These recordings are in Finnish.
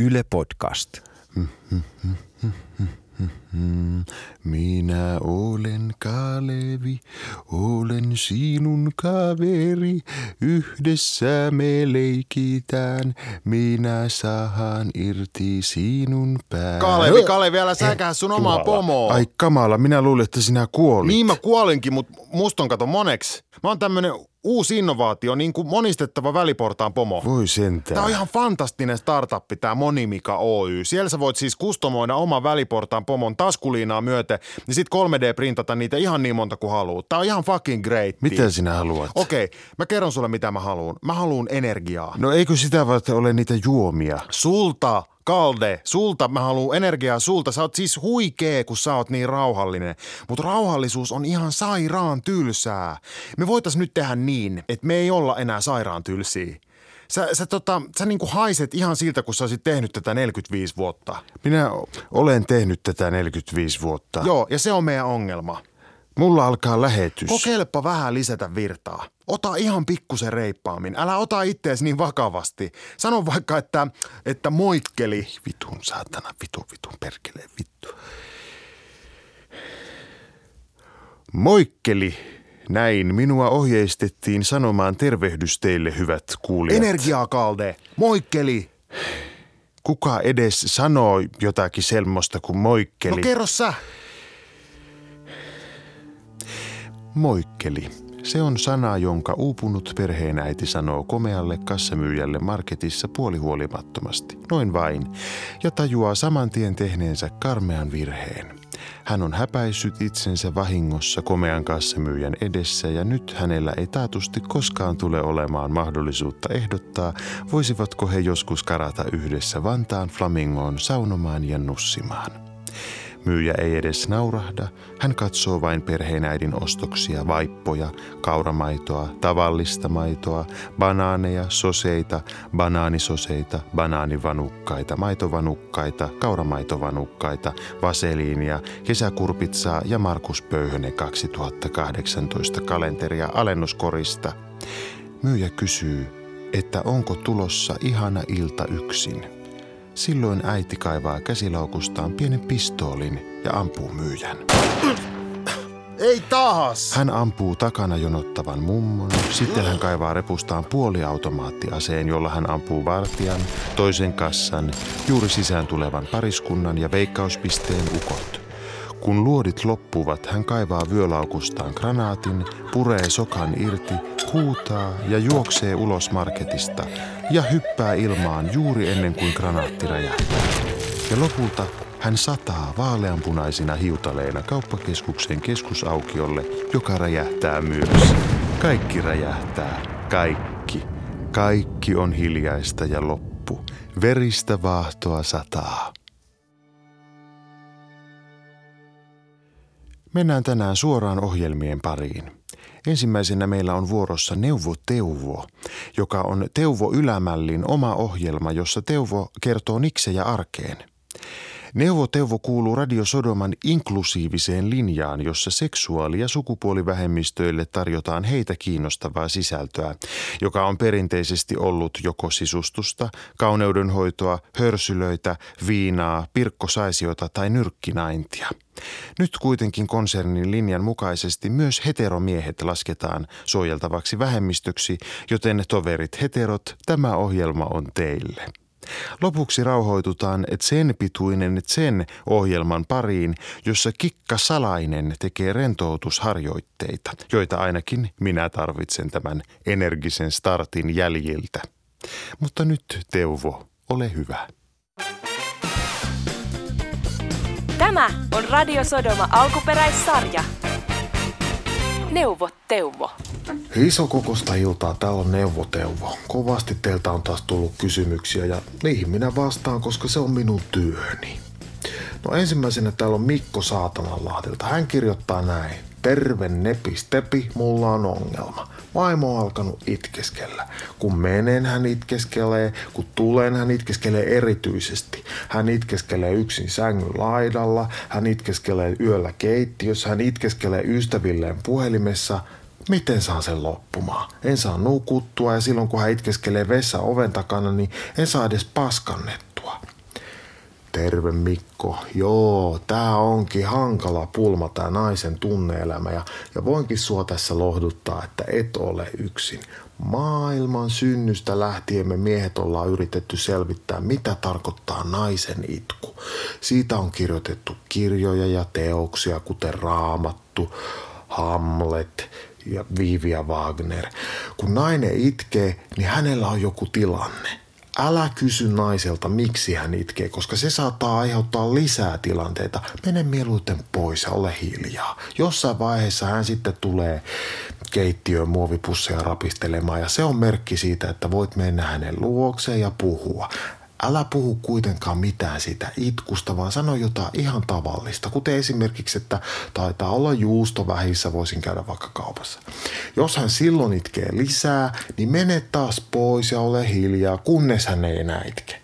Yle Podcast. Minä olen Kalevi, olen sinun kaveri. Yhdessä me leikitään, minä saahan irti sinun pää. Kalevi, Kalevi, älä säkää sun omaa pomoa. Ai kamala, minä luulin, että sinä kuolit. Niin mä kuolinkin, mutta musta on kato moneksi. Mä oon tämmönen uusi innovaatio, niin kuin monistettava väliportaan pomo. Voi sentään. Tämä on ihan fantastinen startuppi, tämä Monimika Oy. Siellä sä voit siis kustomoida oman väliportaan pomon taskuliinaa myöten, niin sit 3D-printata niitä ihan niin monta kuin haluat. Tää on ihan fucking great. Mitä sinä haluat? Okei, okay, mä kerron sulle mitä mä haluan. Mä haluan energiaa. No eikö sitä varten ole niitä juomia? Sulta, Kalde, sulta mä haluan energiaa sulta. Sä oot siis huikee, kun sä oot niin rauhallinen. Mutta rauhallisuus on ihan sairaan tylsää. Me voitais nyt tehdä niin, että me ei olla enää sairaan tylsiä. Sä, sä, tota, sä niinku haiset ihan siltä, kun sä olisit tehnyt tätä 45 vuotta. Minä olen tehnyt tätä 45 vuotta. Joo, ja se on meidän ongelma. Mulla alkaa lähetys. Kokeilepa vähän lisätä virtaa. Ota ihan pikkusen reippaammin. Älä ota ittees niin vakavasti. Sano vaikka, että, että moikkeli. Vitun saatana, vitu, vitun perkele, vittu. Moikkeli. Näin minua ohjeistettiin sanomaan tervehdys teille, hyvät kuulijat. Energiaa, Kalde. Moikkeli. Kuka edes sanoo jotakin semmoista kuin moikkeli? No kerro sä. Moikkeli. Se on sana, jonka uupunut perheenäiti sanoo komealle kassamyyjälle marketissa puolihuolimattomasti, noin vain, ja tajuaa saman tien tehneensä karmean virheen. Hän on häpäissyt itsensä vahingossa komean kassamyyjän edessä ja nyt hänellä ei taatusti koskaan tule olemaan mahdollisuutta ehdottaa, voisivatko he joskus karata yhdessä Vantaan Flamingoon saunomaan ja nussimaan. Myyjä ei edes naurahda, hän katsoo vain perheenäidin ostoksia, vaippoja, kauramaitoa, tavallista maitoa, banaaneja, soseita, banaanisoseita, banaanivanukkaita, maitovanukkaita, kauramaiitovanukkaita, vaseliinia, kesäkurpitsaa ja Markus Pöyhönen 2018 kalenteria alennuskorista. Myyjä kysyy, että onko tulossa ihana ilta yksin – Silloin äiti kaivaa käsilaukustaan pienen pistoolin ja ampuu myyjän. Ei taas! Hän ampuu takana jonottavan mummon, sitten hän kaivaa repustaan puoliautomaattiaseen, jolla hän ampuu vartijan, toisen kassan, juuri sisään tulevan pariskunnan ja veikkauspisteen ukot. Kun luodit loppuvat, hän kaivaa vyölaukustaan granaatin, puree sokan irti, huutaa ja juoksee ulos marketista ja hyppää ilmaan juuri ennen kuin granaatti räjähtää. Ja lopulta hän sataa vaaleanpunaisina hiutaleina kauppakeskuksen keskusaukiolle, joka räjähtää myös. Kaikki räjähtää. Kaikki. Kaikki on hiljaista ja loppu. Veristä vaahtoa sataa. Mennään tänään suoraan ohjelmien pariin. Ensimmäisenä meillä on vuorossa Neuvo Teuvo, joka on Teuvo Ylämällin oma ohjelma, jossa Teuvo kertoo niksejä arkeen. Neuvo Teuvo kuuluu Radio Sodoman inklusiiviseen linjaan, jossa seksuaali- ja sukupuolivähemmistöille tarjotaan heitä kiinnostavaa sisältöä, joka on perinteisesti ollut joko sisustusta, kauneudenhoitoa, hörsylöitä, viinaa, pirkkosaisiota tai nyrkkinaintia. Nyt kuitenkin konsernin linjan mukaisesti myös heteromiehet lasketaan suojeltavaksi vähemmistöksi, joten toverit heterot, tämä ohjelma on teille. Lopuksi rauhoitutaan sen pituinen sen ohjelman pariin, jossa Kikka Salainen tekee rentoutusharjoitteita, joita ainakin minä tarvitsen tämän energisen startin jäljiltä. Mutta nyt Teuvo, ole hyvä. Tämä on Radio Sodoma alkuperäissarja. Neuvo Teuvo. Iso kokosta iltaa, täällä on neuvoteuvo. Kovasti teiltä on taas tullut kysymyksiä ja niihin minä vastaan, koska se on minun työni. No ensimmäisenä täällä on Mikko Saatananlahdelta. Hän kirjoittaa näin. Terve nepistepi, mulla on ongelma. Vaimo on alkanut itkeskellä. Kun menen, hän itkeskelee. Kun tulen, hän itkeskelee erityisesti. Hän itkeskelee yksin sängyn laidalla. Hän itkeskelee yöllä keittiössä. Hän itkeskelee ystävilleen puhelimessa. Miten saan sen loppumaan? En saa nukuttua ja silloin kun hän itkeskelee vessa oven takana, niin en saa edes paskannettua. terve Mikko. Joo, tää onkin hankala pulma tää naisen tunneelämä ja, ja voinkin sua tässä lohduttaa, että et ole yksin. Maailman synnystä lähtien me miehet ollaan yritetty selvittää, mitä tarkoittaa naisen itku. Siitä on kirjoitettu kirjoja ja teoksia, kuten Raamattu, Hamlet ja Viivia Wagner. Kun nainen itkee, niin hänellä on joku tilanne. Älä kysy naiselta, miksi hän itkee, koska se saattaa aiheuttaa lisää tilanteita. Mene mieluiten pois ja ole hiljaa. Jossain vaiheessa hän sitten tulee keittiöön muovipusseja rapistelemaan ja se on merkki siitä, että voit mennä hänen luokseen ja puhua. Älä puhu kuitenkaan mitään siitä itkusta, vaan sano jotain ihan tavallista, kuten esimerkiksi, että taitaa olla juusto vähissä, voisin käydä vaikka kaupassa. Jos hän silloin itkee lisää, niin mene taas pois ja ole hiljaa, kunnes hän ei enää itke.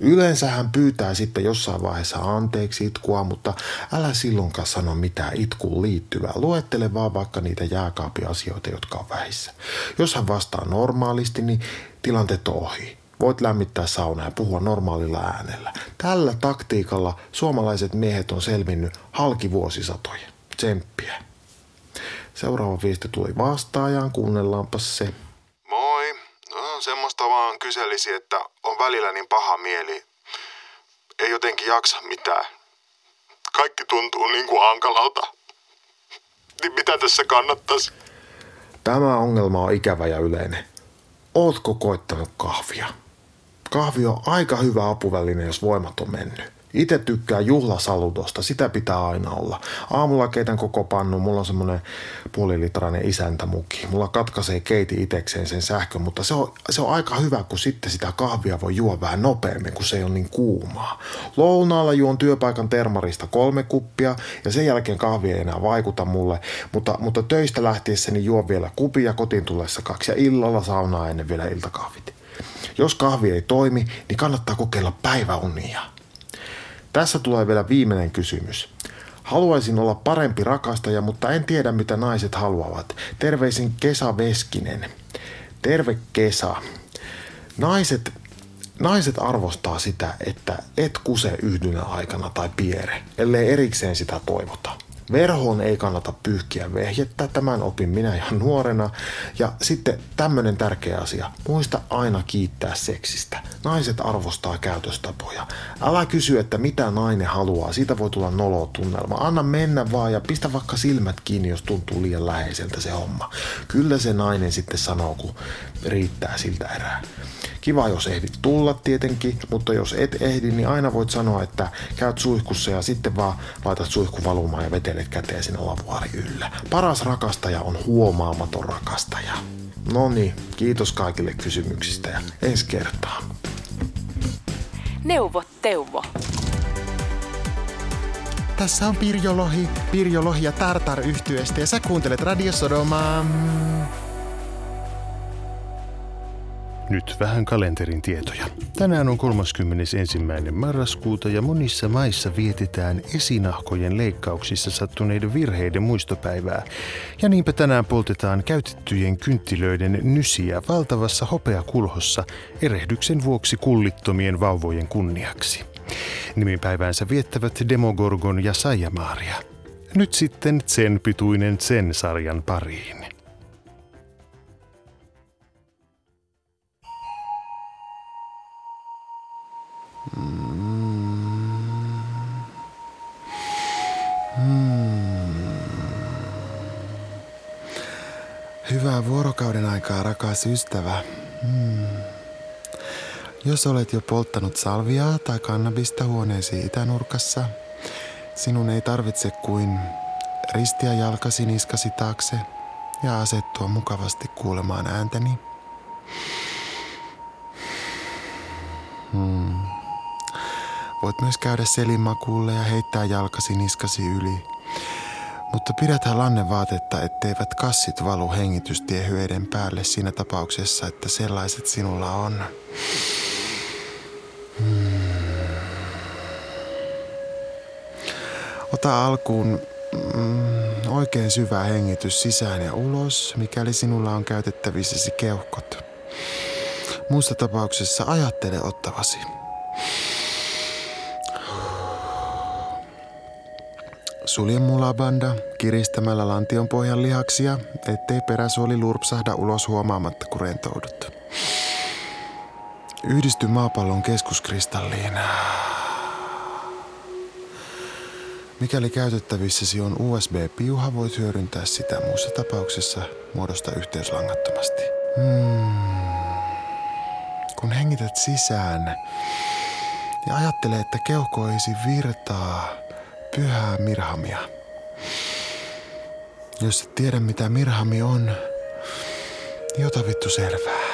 Yleensä hän pyytää sitten jossain vaiheessa anteeksi itkua, mutta älä silloinkaan sano mitään itkuun liittyvää. Luettele vaan vaikka niitä jääkaapiasioita, jotka on vähissä. Jos hän vastaa normaalisti, niin tilanteet on ohi. Voit lämmittää saunaa ja puhua normaalilla äänellä. Tällä taktiikalla suomalaiset miehet on selvinnyt halki vuosisatoja. Tsemppiä. Seuraava viesti tuli vastaajaan, kuunnellaanpas se. Moi. No, semmoista vaan kyselisi, että on välillä niin paha mieli. Ei jotenkin jaksa mitään. Kaikki tuntuu niin kuin hankalalta. Niin mitä tässä kannattaisi? Tämä ongelma on ikävä ja yleinen. Ootko koittanut kahvia? Kahvi on aika hyvä apuväline, jos voimat on mennyt. Itse tykkää juhlasaludosta, sitä pitää aina olla. Aamulla keitän koko pannu, mulla on semmonen puolilitrainen isäntämuki. Mulla katkaisee keiti itekseen sen sähkön, mutta se on, se on aika hyvä, kun sitten sitä kahvia voi juo vähän nopeammin, kun se ei ole niin kuumaa. Lounaalla juon työpaikan termarista kolme kuppia ja sen jälkeen kahvi ei enää vaikuta mulle, mutta, mutta töistä lähtiessäni juon vielä kupia kotiin tullessa kaksi ja illalla saunaa ennen vielä iltakahvit. Jos kahvi ei toimi, niin kannattaa kokeilla päiväunia. Tässä tulee vielä viimeinen kysymys. Haluaisin olla parempi rakastaja, mutta en tiedä mitä naiset haluavat. Terveisin Kesa Veskinen. Terve Kesa. Naiset, naiset arvostaa sitä, että et kuse yhdynä aikana tai piere, ellei erikseen sitä toivota. Verhoon ei kannata pyyhkiä vehjettä, tämän opin minä ihan nuorena. Ja sitten tämmöinen tärkeä asia, muista aina kiittää seksistä. Naiset arvostaa käytöstapoja. Älä kysy, että mitä nainen haluaa, siitä voi tulla nolotunnelma. Anna mennä vaan ja pistä vaikka silmät kiinni, jos tuntuu liian läheiseltä se homma. Kyllä se nainen sitten sanoo, kun riittää siltä erää. Kiva, jos ehdit tulla tietenkin, mutta jos et ehdi, niin aina voit sanoa, että käyt suihkussa ja sitten vaan laitat suihku valumaan ja vetelet käteen sinne lavuaari yllä. Paras rakastaja on huomaamaton rakastaja. No niin, kiitos kaikille kysymyksistä ja ensi kertaa. Neuvo Teuvo. Tässä on Pirjo Lohi, Pirjo Lohi ja Tartar yhtyeestä ja sä kuuntelet Radio Sodomaa. Nyt vähän kalenterin tietoja. Tänään on 31. marraskuuta ja monissa maissa vietetään esinahkojen leikkauksissa sattuneiden virheiden muistopäivää. Ja niinpä tänään poltetaan käytettyjen kynttilöiden nysiä valtavassa hopeakulhossa erehdyksen vuoksi kullittomien vauvojen kunniaksi. Nimipäiväänsä viettävät Demogorgon ja Saijamaaria. Nyt sitten sen pituinen sen sarjan pariin. Hyvää vuorokauden aikaa, rakas ystävä. Hmm. Jos olet jo polttanut salviaa tai kannabista huoneesi itänurkassa, sinun ei tarvitse kuin ristiä jalkasi niskasi taakse ja asettua mukavasti kuulemaan ääntäni. Hmm. Voit myös käydä selinmakuulle ja heittää jalkasi niskasi yli. Mutta pidäthän lannevaatetta, etteivät kassit valu hengitystiehyöiden päälle siinä tapauksessa, että sellaiset sinulla on. Hmm. Ota alkuun mm, oikein syvä hengitys sisään ja ulos, mikäli sinulla on käytettävissäsi keuhkot. Muussa tapauksessa ajattele ottavasi. Sulje mulabanda kiristämällä lantion pohjan lihaksia, ettei peräsuoli lurpsahda ulos huomaamatta, kun rentoudut. Yhdisty maapallon keskuskristalliin. Mikäli käytettävissäsi on USB-piuha, voit hyödyntää sitä muussa tapauksessa muodosta yhteyslangattomasti. Hmm. Kun hengität sisään ja ajattele, että keuhkoisi virtaa pyhää mirhamia. Jos et tiedä mitä mirhami on, niin ota vittu selvää.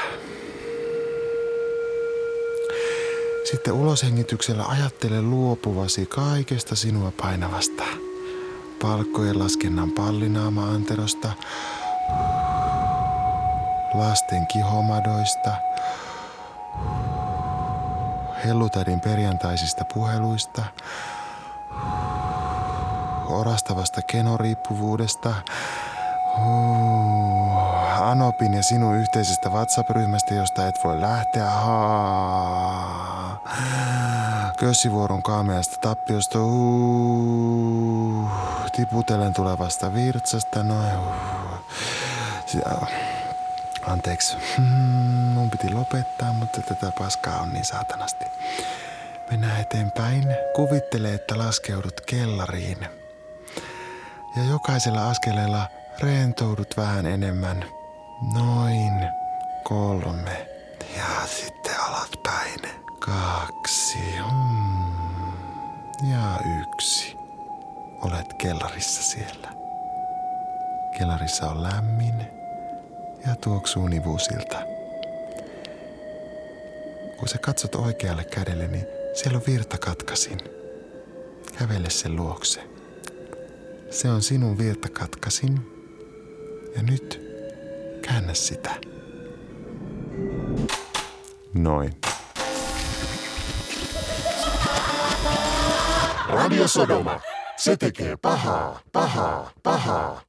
Sitten uloshengityksellä ajattele luopuvasi kaikesta sinua painavasta. Palkkojen laskennan pallinaama-anterosta, lasten kihomadoista, hellutädin perjantaisista puheluista, orastavasta kenoriippuvuudesta, Anopin ja sinun yhteisestä WhatsApp-ryhmästä, josta et voi lähteä. Kössivuoron kaameasta tappiosta. Uh, tiputellen tulevasta virtsasta. Noin. Uh. Anteeksi. Hmm, mun piti lopettaa, mutta tätä paskaa on niin saatanasti. Mennään eteenpäin. Kuvittele, että laskeudut kellariin. Ja jokaisella askeleella rentoudut vähän enemmän. Noin kolme. Ja sitten alaspäin. Kaksi. Hmm. Ja yksi. Olet kellarissa siellä. Kellarissa on lämmin ja tuoksuu nivusilta. Kun sä katsot oikealle kädelle, niin siellä on virtakatkasin. Kävele sen luokse. Se on sinun virtakatkasin. Ja nyt käännä sitä. Noin. Radio Sodoma. Se tekee pahaa, pahaa, pahaa.